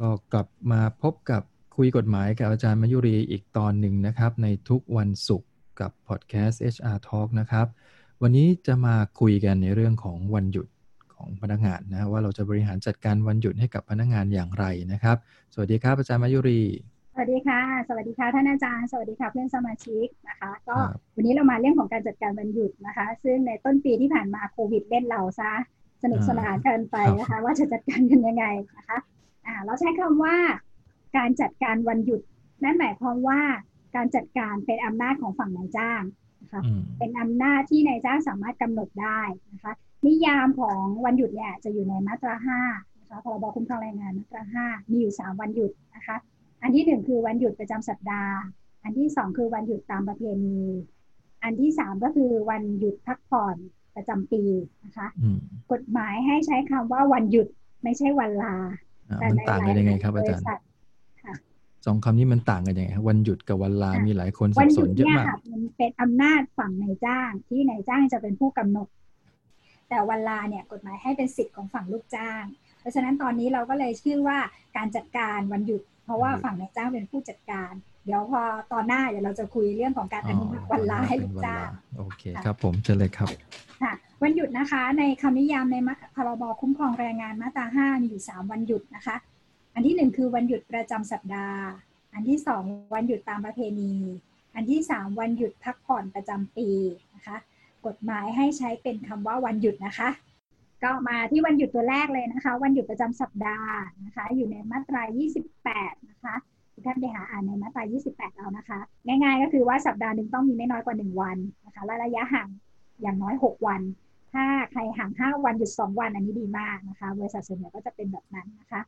ก็กลับมาพบกับคุยกฎหมายกับอาจารย์มายุรีอีกตอนหนึ่งนะครับ ในทุกวันศุกร์กับพอดแคสต์ HR Talk นะครับ วันนี้จะมาคุยกันในเรื่องของวันหยุดของพนักงานนะว่าเราจะบริหารจัดการวันหยุดให้กับพนักงานอย่างไรนะครับ สวัสดีครับอาจารย์มายุรีสวัสดีค่ะ สวัสดีค่ะท่านอาจารย์ สวัสดีค่ะเพื่อนสมาชิกนะคะ ก็วันนี้เรามาเรื่องของการจัดการวันหยุดนะคะ ซึ่งในต้นปีที่ผ่านมาโควิดเล่นเราซะสนุกสนานเกินไปนะคะ ว่าจะจัดการกันยังไงนะคะ อ่าเราใช้คำว่าการจัดการวันหยุด นั่นหมายความว่าการจัดการเป็นอำนาจของฝั่งนายจ้างนะคะเป็นอำนาจที่นายจ้างสามารถกำหนดได้นะคะนิยามของวันหยุดเนี่ยจะอยู่ในมาตราห้านะคะพรบคุ้มครองแรงงานมาตราห้ามีอยู่สามวันหยุดนะคะอันที่หนึ่งคือวันหยุดประจำสัปดาห์ อันที่สองคือวันหยุดตามประเพณี อันที่สามก็คือวันหยุดพักผ่อนประจำปีนะคะกฎหมายให้ใช้คำว่าวันหยุดไม่ใช่วันลาแต่ มันต่างกันยังไงครับอาจารย์สองคำนี้มันต่างกันยังไงวันหยุดกับวันลา มีหลายคนสับสนเยอะมากมันเป็นอำนาจฝั่งนายจ้าง ที่นายจ้างจะเป็นผู้กำหนด แต่วันลาเนี่ยกฎหมายให้เป็นสิทธิ์ของฝั่งลูกจ้าง เพราะฉะนั้นตอนนี้เราก็เลยชื่อว่าการจัดการวันหยุด เพราะว่าฝั่งนายจ้างเป็นผู้จัดการ เดี๋ยวพอตอนหน้าเดี๋ยวเราจะคุยเรื่องของการอนุมัติวันลาให้ลูกจ้างโอเคครับ ผมเชิญเลยครับค่ะ วันหยุดนะคะ ในคำนิยามในพรบคุ้มครองแรงงานมาตราห้ามีอยู่สามวันหยุดนะคะ อันที่หนึ่งคือวันหยุดประจำสัปดาห์ อันที่สองวันหยุดตามประเพณี อันที่สามวันหยุดพักผ่อนประจำปีนะคะ กฎหมายให้ใช้เป็นคำว่าวันหยุดนะคะ ก็มาที่วันหยุดตัวแรกเลยนะคะ วันหยุดประจำสัปดาห์นะคะ อยู่ในมาตรา 28 นะคะท่านไปหาอ่านในมาตรา 28 เอานะคะ ง่ายๆ ก็คือว่าสัปดาห์หนึ่งต้องมีไม่น้อยกว่า 1 วันนะคะและระยะห่างอย่างน้อย 6 วัน ถ้าใครห่าง5วันหยุด2วันอันนี้ดีมากนะคะ บริษัทส่วนใหญ่ก็จะเป็นแบบนั้นนะคะ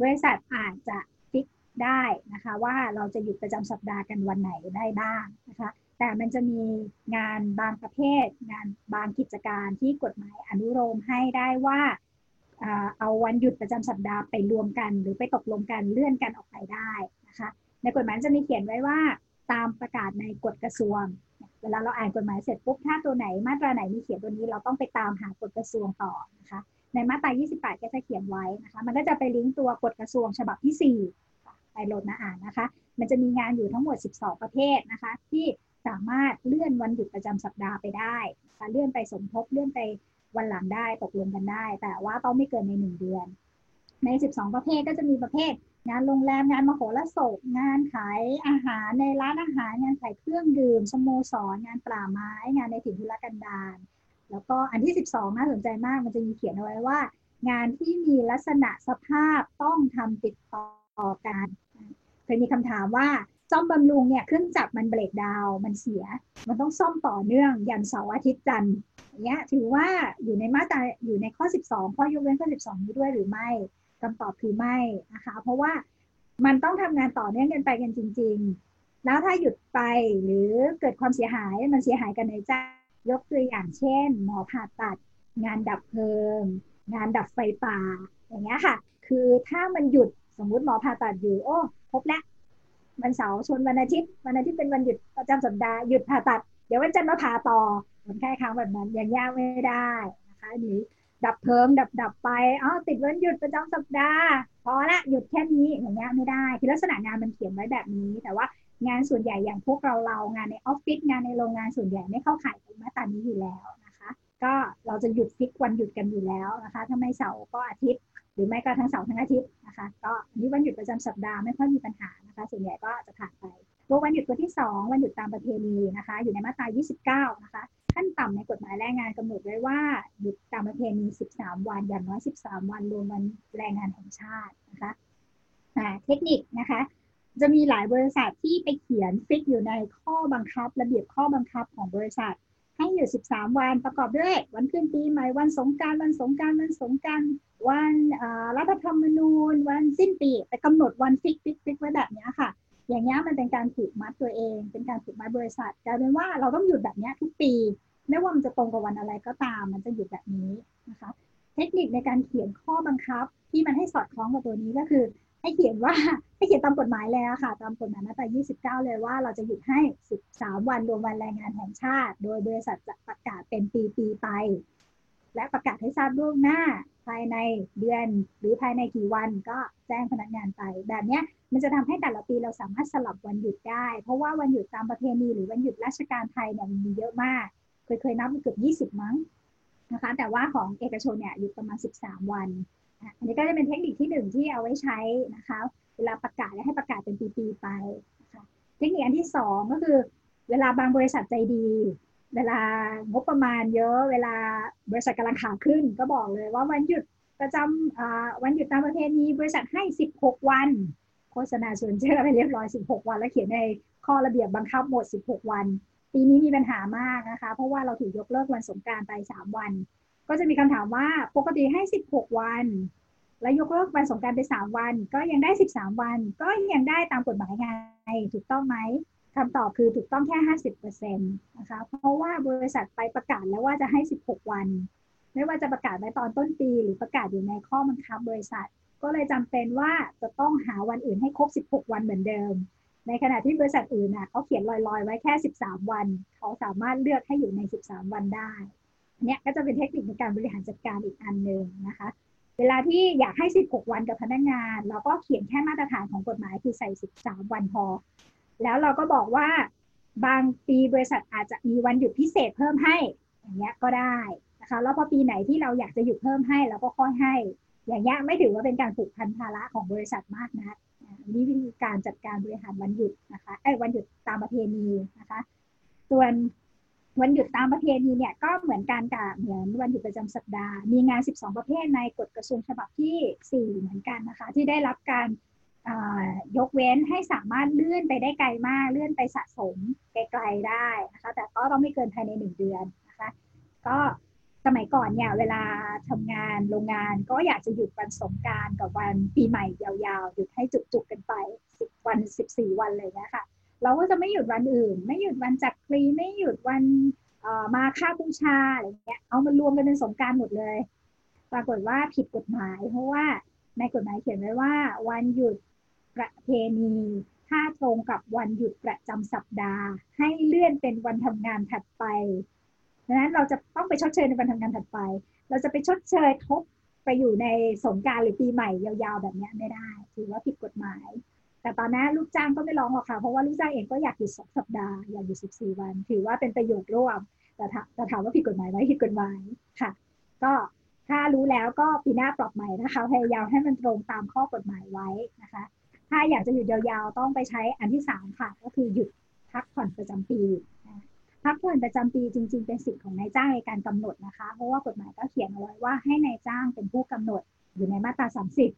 บริษัทอาจจะฟิกได้นะคะ ว่าเราจะหยุดประจำสัปดาห์กันวันไหนได้บ้างนะคะ แต่มันจะมีงานบางประเภท งานบางกิจการที่กฎหมายอนุโลมให้ได้ว่าเอาวันหยุดประจำสัปดาห์ไปรวมกัน หรือไปตกลงกันเลื่อนกันออกไปได้นะคะ ในกฎหมายจะมีเขียนไว้ว่าตามประกาศในกฎกระทรวง เวลาเราอ่านกฎหมายเสร็จปุ๊บถ้าตัวไหนมาตราไหนมีเขียนตัวนี้เราต้องไปตามหากฎกระทรวงต่อนะคะในมาตรา 28 ก็จะเขียนไว้นะคะ มันก็จะไปลิงก์ตัวกฎกระทรวงฉบับที่ 4 ไปโหลดมาอ่านนะคะ มันจะมีงานอยู่ทั้งหมด 12 ประเภทนะคะ ที่สามารถเลื่อนวันหยุดประจำสัปดาห์ไปได้คะเลื่อนไปสมทบเลื่อนไปวันหลังได้ตกลงกันได้ แต่ว่าต้องไม่เกินใน 1 เดือน ใน 12 ประเภทก็จะมีประเภท งานโรงแรมงานมโหรสพงานขายอาหารในร้านอาหารงานขายเครื่องดื่มสโมสรงานป่าไม้ งานในถิ่นทุรกันดารแล้วก็อันที่ 12 น่าสนใจมากมันจะมีเขียนเอาไว้ว่า งานที่มีลักษณะสภาพต้องทำติดต่อกันเคยมีคำถามว่าซ่อมบำรุงเนี่ยเครื่องจักรมันเบรกดาวมันเสีย มันต้องซ่อมต่อเนื่องยันเสาร์อาทิตย์จันทร์เนี้ยถือว่าอยู่ในมาตราอยู่ในข้อ 12 ข้อยกเว้นข้อ 12 นี้ด้วยหรือไม่ คำตอบคือไม่นะคะ เพราะว่ามันต้องทำงานต่อเนื่องกันไปกันจริง ๆ แล้วถ้าหยุดไปหรือเกิดความเสียหายมันเสียหายกันในจ้ายกตัวอย่างเช่น หมอผ่าตัด งานดับเพลิง งานดับไฟป่า อย่างเงี้ยค่ะ คือถ้ามันหยุดสมมุติหมอผ่าตัดอยู่ โอ้พบแล้ววันเสาร์ชนวันอาทิตย์วันอาทิตย์เป็นวันหยุดประจำสัปดาห์หยุดผ่าตัด เดี๋ยววันจันทร์มาผ่าต่อคนแค่ครั้งแบบนั้นยังยากไม่ได้นะคะหรือ ดับเพลิงดับดับไปอ๋อติดวันหยุดประจำสัปดาห์พอละหยุดแค่นี้อย่างเงี้ยไม่ได้คือลักษณะงานมันเขียนไว้แบบนี้ แต่ว่างานส่วนใหญ่อย่างพวกเราเรางานในออฟฟิศงานในโรงงานส่วนใหญ่ไม่เข้าข่ายมาตรานี้อยู่แล้วนะคะ ก็เราจะหยุดฟิกวันหยุดกันอยู่แล้วนะคะถ้าไม่เสาร์ก็อาทิตย์ หรือไม่ก็ทั้งเสาร์ทั้งอาทิตย์นะคะ ก็อันนี้วันหยุดประจำสัปดาห์ไม่ค่อยมีปัญหานะคะ ส่วนใหญ่ก็จะผ่านไป ตัววันหยุดตัวที่ 2 วันหยุดตามประเพณีนะคะ อยู่ในมาตรา 29 นะคะ ขั้นต่ำในกฎหมายแรงงานกำหนดไว้ว่าหยุดตามประเพณี 13 วันอย่างน้อย 13 วันรวมวันแรงงานแห่งชาตินะคะเทคนิคนะคะ จะมีหลายบริษัทที่ไปเขียนฟิกอยู่ในข้อบังคับ ระเบียบข้อบังคับของบริษัท ให้หยุด 13 วันประกอบด้วย วันขึ้นปีใหม่วันสงการวันสงการวันสงการวันรัฐธรรมนูญ วันสิ้นปีแต่กำหนดวัน fix fix fix ไว้แบบนี้ค่ะ อย่างเงี้ยมันเป็นการผูกมัดตัวเอง เป็นการผูกมัดบริษัทกลายเป็นว่าเราต้องหยุดแบบนี้ทุกปี ไม่ว่ามันจะตรงกับวันอะไรก็ตาม มันจะหยุดแบบนี้นะคะ เทคนิคในการเขียนข้อบังคับ ที่มันให้สอดคล้องกับตัวนี้ก็คือ ให้เขียนว่าให้เขียนตามกฎหมายแล้วค่ะ ตามกฎหมายมาตรา29 เลยว่าเราจะหยุดให้ 13 วันรวมวันแรงงานแห่งชาติ โดยบริษัทจะประกาศเป็นปีปีไป และประกาศให้ทราบล่วงหน้าภายในเดือนหรือภายในกี่วันก็แจ้งพนักงานไป แบบนี้มันจะทำให้แต่ละปีเราสามารถสลับวันหยุดได้ เพราะว่าวันหยุดตามประเพณีหรือวันหยุดราชการไทยเนี่ยมีเยอะมาก เคยเคยนับเกือบ20 มั้งนะคะแต่ว่าของเอกชนเนี่ยหยุดประมาณ 13 วัน อันนี้ก็จะเป็นเทคนิคที่หนึ่งที่เอาไว้ใช้นะคะเวลาประกาศให้ประกาศเป็นปีๆไปนะคะเทคนิคอันที่สองก็คือ เวลาบางบริษัทใจดี เวลางบประมาณเยอะ เวลาบริษัทกำลังขาขึ้น ก็บอกเลยว่าวันหยุดประจำวันหยุดตามประเพณีบริษัทให้ 16 วัน โฆษณาชวนเชื่อไปเรียบร้อย 16 วัน แล้วเขียนในข้อระเบียบบังคับหมด 16 วัน ปีนี้มีปัญหามากนะคะ เพราะว่าเราถูกยกเลิกวันสงการไป 3 วัน ก็จะมีคำถามว่าปกติให้ 16 วัน แล้วยกเลิกวันสงการไป 3 วัน ก็ยังได้ 13 วัน ก็ยังได้ตามกฎหมายไงถูกต้องไหม คำตอบคือถูกต้องแค่ 50%นะคะ เพราะว่าบริษัทไปประกาศแล้วว่าจะให้ 16 วัน ไม่ว่าจะประกาศไว้ตอนต้นปีหรือประกาศอยู่ในข้อบังคับบริษัท ก็เลยจำเป็นว่าจะต้องหาวันอื่นให้ครบ 16 วันเหมือนเดิม ในขณะที่บริษัทอื่นน่ะเขาเขียนลอยๆ ไว้แค่ 13 วัน เขาสามารถเลือกให้อยู่ใน 13 วันได้อันนี้ก็จะเป็นเทคนิคในการบริหารจัดการอีกอันหนึ่งนะคะ เวลาที่อยากให้ 16 วันกับพนักงาน เราก็เขียนแค่มาตรฐานของกฎหมายคือใส่ 13 วันพอ แล้วเราก็บอกว่าบางปีบริษัทอาจจะมีวันหยุดพิเศษเพิ่มให้ อย่างเงี้ยก็ได้นะคะแล้วพอปีไหนที่เราอยากจะหยุดเพิ่มให้เราก็ค่อยให้ อย่างเงี้ยไม่ถือว่าเป็นการผูกพันภาระของบริษัทมากนะนี่วิธีการจัดการบริหารวันหยุดนะคะไอ้วันหยุดตามประเพณีนะคะ ส่วนวันหยุดตามประเพณีเนี่ยก็เหมือนกันกับเหมือนวันหยุดประจำสัปดาห์ มีงาน 12 ประเภทในกฎกระทรวงฉบับที่ 4 เหมือนกันนะคะ ที่ได้รับการ ยกเว้นให้สามารถเลื่อนไปได้ไกลมาก เลื่อนไปสะสมไกลๆได้นะคะ แต่ก็ต้องไม่เกินภายในหนึ่งเดือนนะคะ ก็สมัยก่อนเนี่ยเวลาทำงานโรงงานก็อยากจะหยุดวันสงการกับวันปีใหม่ยาวๆ หยุดให้จุกๆกันไปสิบวันสิบสี่วันเลยนะคะเราก็จะไม่หยุดวันอื่น ไม่หยุดวันจักรีไม่หยุดวันมาค่าบูชาอะไรเงี้ยเอามารวมกันเป็นสงการหมดเลย ปรากฏว่าผิดกฎหมาย เพราะว่าในกฎหมายเขียนไว้ว่า วันหยุด ประเพณีถ้าตรงกับวันหยุดประจำสัปดาห์ ให้เลื่อนเป็นวันทำงานถัดไปดังนั้นเราจะต้องไปชดเชยในวันทำงานถัดไป เราจะไปชดเชยทบไปอยู่ในสงการหรือปีใหม่ยาวๆ แบบนี้ไม่ได้ ถือว่าผิดกฎหมาย แต่ตอนนั้นลูกจ้างก็ไม่ร้องหรอกค่ะเพราะว่าลูกจ้างเองก็อยากหยุดสองสัปดาห์อยากหยุดสิบสี่วัน ถือว่าเป็นประโยชน์ร่วม แต่แต่ถามว่าผิดกฎหมายไหมผิดกฎหมายค่ะ ก็ถ้ารู้แล้วก็ปีหน้าปรับใหม่นะคะพยายามให้มันตรงตามข้อกฎหมายไว้นะคะ ถ้าอยากจะหยุดยาวๆ ต้องไปใช้อันที่สามค่ะก็คือหยุดพักผ่อนประจำปีพักผ่อนประจำปีจริง ๆ เป็นสิทธิ์ของนายจ้างในการกำหนดนะคะ เพราะว่ากฎหมายก็เขียนเอาไว้ว่าให้นายจ้างเป็นผู้กำหนดอยู่ในมาตราสามสิบ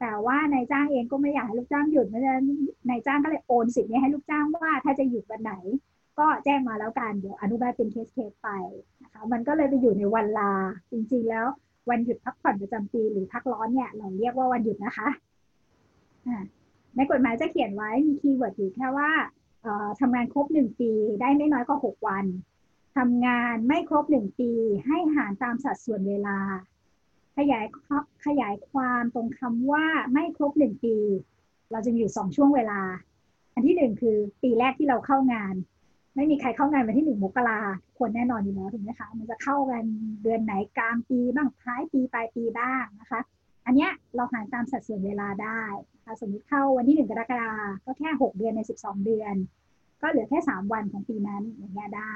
แต่ว่านายจ้างเองก็ไม่อยากให้ลูกจ้างหยุดเพราะฉะนั้นนายจ้างก็เลยโอนสิทธิ์นี้ให้ลูกจ้างว่าถ้าจะหยุดวันไหน ก็แจ้งมาแล้วกันเดี๋ยวอนุมัติเป็น case case ไปนะคะมันก็เลยไปอยู่ในวันลาจริง ๆ แล้ววันหยุดพักผ่อนประจำปีหรือพักร้อนเนี่ยเราเรียกว่าวันหยุดนะคะอ่า ในกฎหมายจะเขียนไว้มี keyword อยู่แค่ว่าทำงานครบหนึ่งปีได้ไม่น้อยกว่าหกวันทำงานไม่ครบหนึ่งปีให้หารตามสัดส่วนเวลา ขยายขยายความตรงคำว่าไม่ครบหนึ่งปี เราจะมีอยู่สองช่วงเวลา อันที่หนึ่งคือปีแรกที่เราเข้างาน ไม่มีใครเข้างานวันที่หนึ่งมกราควรแน่นอนอยู่แล้วถูกไหมคะมันจะเข้ากันเดือนไหนกลางปีบ้างท้ายปีปลายปีบ้างนะคะ อันเนี้ย เราหารตามสัดส่วนเวลาได้สมมติเข้าวันที่หนึ่งกรกฎาก็แค่หกเดือนในสิบสองเดือน ก็เหลือแค่สามวันของปีนั้นอย่างเงี้ยได้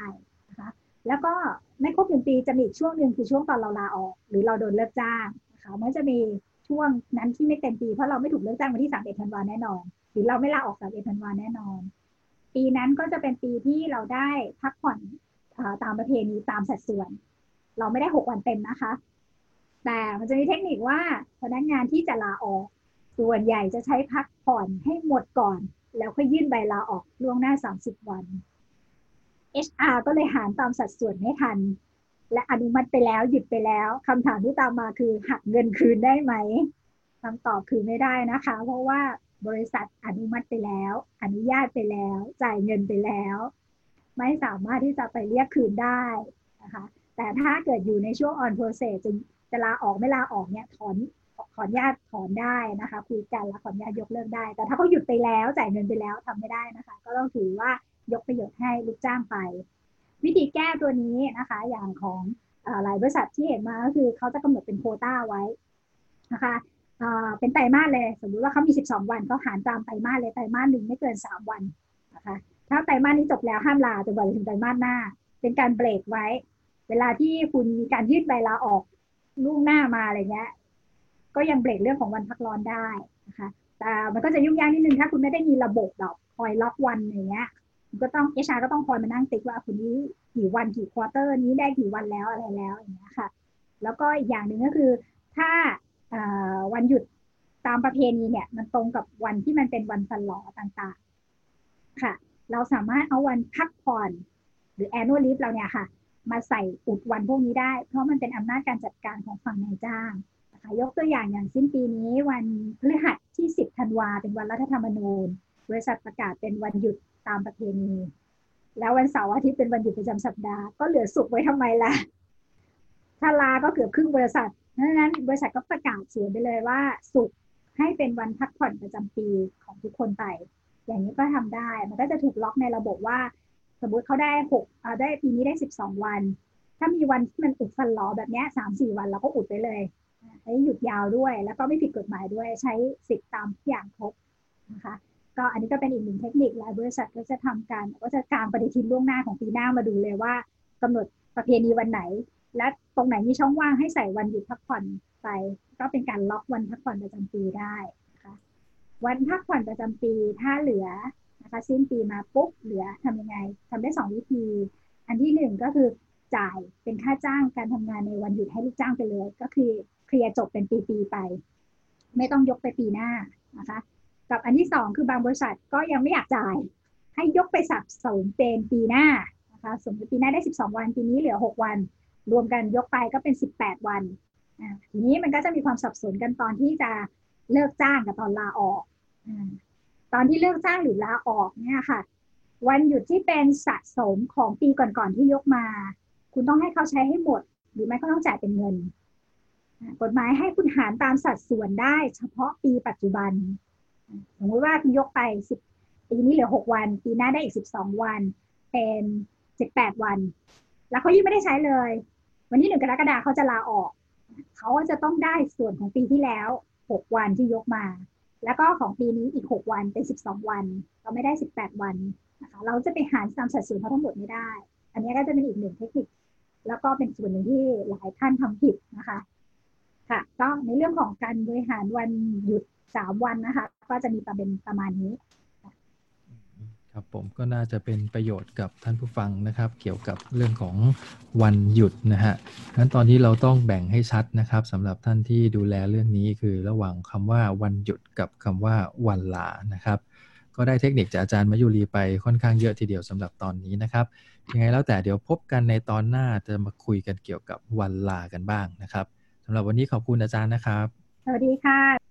นะคะแล้วก็ไม่ครบหนึ่งปีจะมีช่วงหนึ่งคือช่วงตอนเราลาออก หรือเราโดนเลิกจ้างนะคะมันจะมีช่วงนั้นที่ไม่เต็มปีเพราะเราไม่ถูกเลิกจ้างวันที่สามเอ็ดธันวาแน่นอน หรือเราไม่ลาออกสามเอ็ดธันวาแน่นอน ปีนั้นก็จะเป็นปีที่เราได้พักผ่อนตามประเพณีตามสัดส่วน เราไม่ได้หกวันเต็มนะคะ แต่มันจะมีเทคนิคว่าพนักงานที่จะลาออก ส่วนใหญ่จะใช้พักผ่อนให้หมดก่อน แล้วค่อยยื่นใบลาออกล่วงหน้า 30 วัน HR ก็เลยหารตามสัดส่วนไม่ทัน และอนุมัติไปแล้วหยุดไปแล้วคำถามที่ตามมาคือหักเงินคืนได้ไหมคำตอบคือไม่ได้นะคะ เพราะว่าบริษัทอนุมัติไปแล้ว อนุญาตไปแล้ว จ่ายเงินไปแล้ว ไม่สามารถที่จะไปเรียกคืนได้นะคะ แต่ถ้าเกิดอยู่ในช่วง on process จะ จะลาออกไม่ลาออกเนี่ยถอนขออนุญาตถอนได้นะคะคุยกันแล้วขออนุญาตยกเลิกได้ แต่ถ้าเขาหยุดไปแล้วจ่ายเงินไปแล้วทำไม่ได้นะคะ ก็ต้องถือว่ายกประโยชน์ให้ลูกจ้างไป วิธีแก้ตัวนี้นะคะ อย่างของหลายบริษัทที่เห็นมาก็คือเขาจะกำหนดเป็นโคต้าไว้นะคะเป็นไตรมาสเลย สมมติว่าเขามี 12 วันเขาหารตามไตรมาสเลยไตรมาสหนึ่งไม่เกิน 3 วันนะคะ ถ้าไตรมาสนี้จบแล้วห้ามลาจนกว่าจะถึงไตรมาสหน้า เป็นการเบรกไว้ เวลาที่คุณมีการยืดใบลาออก ลูกหน้ามาอะไรเงี้ย ก็ยังเบรกเรื่องของวันพักร้อนได้นะคะ แต่มันก็จะยุ่งยากนิดนึงถ้าคุณไม่ได้มีระบบแบบคอยล็อกวันอย่างเงี้ยก็ต้อง HR ก็ต้องคอยมานั่งติ๊กว่าคนนี้กี่วันกี่ quarter นี้ได้กี่วันแล้วอะไรแล้วอย่างเงี้ยค่ะ แล้วก็อีกอย่างหนึ่งก็คือ ถ้าวันหยุดตามประเพณีเนี่ย มันตรงกับวันที่มันเป็นวันฟันหลอต่างๆ ค่ะ เราสามารถเอาวันพักผ่อน หรือ annual leave เราเนี่ยค่ะ มาใส่อุดวันพวกนี้ได้ เพราะมันเป็นอำนาจการจัดการของฝั่งนายจ้างนะคะยกตัวอย่างอย่างสิ้นปีนี้วันพฤหัสที่ 10 ธันวาเป็นวันรัฐธรรมนูญ บริษัทประกาศเป็นวันหยุดตามประเพณี แล้ววันเสาร์อาทิตย์เป็นวันหยุดประจำสัปดาห์ก็เหลือสุกไว้ทำไมล่ะถ้าลาก็เกือบครึ่งบริษัทเพราะนั้นบริษัทก็ประกาศเสียไปเลยว่าสุกให้เป็นวันพักผ่อนประจำปีของทุกคนไป อย่างนี้ก็ทำได้ มันก็จะถูกล็อกในระบบว่า สมมุติเขาได้หกได้ปีนี้ได้สิบสองวัน ถ้ามีวันที่มันอุดฟันล้อแบบนี้สามสี่วันเราก็อุดไปเลยให้หยุดยาวด้วย แล้วก็ไม่ผิดกฎหมายด้วยใช้สิทธิ์ตามทุกอย่างครบนะคะ ก็อันนี้ก็เป็นอีกหนึ่งเทคนิคหลายบริษัทก็จะทำการก็จะกางปฏิทินล่วงหน้าของปีหน้ามาดูเลยว่ากำหนดประเพณีวันไหน และตรงไหนมีช่องว่างให้ใส่วันหยุดพักผ่อนไป ก็เป็นการล็อกวันพักผ่อนประจำปีได้นะคะวันพักผ่อนประจำปีถ้าเหลือ นะคะสิ้นปีมาปุ๊บเหลือทำยังไงทำได้สองวิธี อันที่หนึ่งก็คือจ่ายเป็นค่าจ้างการทำงานในวันหยุดให้ลูกจ้างไปเลย ก็คือเคลียร์จบเป็นปีๆไป ไม่ต้องยกไปปีหน้านะคะ กับอันที่สองคือบางบริษัทก็ยังไม่อยากจ่าย ให้ยกไปสับสนเป็นปีหน้านะคะสมมติปีหน้าได้ 12 วันปีนี้เหลือ 6 วัน รวมกันยกไปก็เป็น 18 วันทีนี้มันก็จะมีความสับสนกันตอนที่จะเลิกจ้างกับตอนลาออก ตอนที่เลิกจ้างหรือลาออกเนี่ยค่ะ วันหยุดที่เป็นสะสมของปีก่อนๆที่ยกมา คุณต้องให้เขาใช้ให้หมด หรือไม่ก็ต้องจ่ายเป็นเงิน กฎหมายให้คุณหารตามสัดส่วนได้ เฉพาะปีปัจจุบันสมมติว่าคุณยกไปสิบปีนี้เหลือหกวัน ปีหน้าได้อีกสิบสองวัน เป็นสิบแปดวัน แล้วเขายิ่งไม่ได้ใช้เลย วันที่หนึ่งกรกฎาเขาจะลาออก เขาจะต้องได้ส่วนของปีที่แล้วหกวันที่ยกมา แล้วก็ของปีนี้อีกหกวันเป็นสิบสองวัน เราไม่ได้สิบแปดวันนะคะเราจะไปหารตามสัดส่วนเขาทั้งหมดไม่ได้ อันนี้ก็จะเป็นอีกหนึ่งเทคนิค แล้วก็เป็นส่วนหนึ่งที่หลายท่านทำผิดนะคะค่ะก็ในเรื่องของการบริหารวันหยุดสามวันนะคะ ก็จะมีประเด็นประมาณนี้ ครับผมก็น่าจะเป็นประโยชน์กับท่านผู้ฟังนะครับ เกี่ยวกับเรื่องของวันหยุดนะฮะงั้นตอนนี้เราต้องแบ่งให้ชัดนะครับสำหรับท่านที่ดูแลเรื่องนี้คือระหว่างคำว่าวันหยุดกับคำว่าวันลานะครับก็ได้เทคนิคจากอาจารย์มายุรีไปค่อนข้างเยอะทีเดียวสำหรับตอนนี้นะครับยังไงแล้วแต่เดี๋ยวพบกันในตอนหน้าจะมาคุยกันเกี่ยวกับวันลากันบ้างนะครับสำหรับวันนี้ขอบคุณอาจารย์นะครับ สวัสดีค่ะ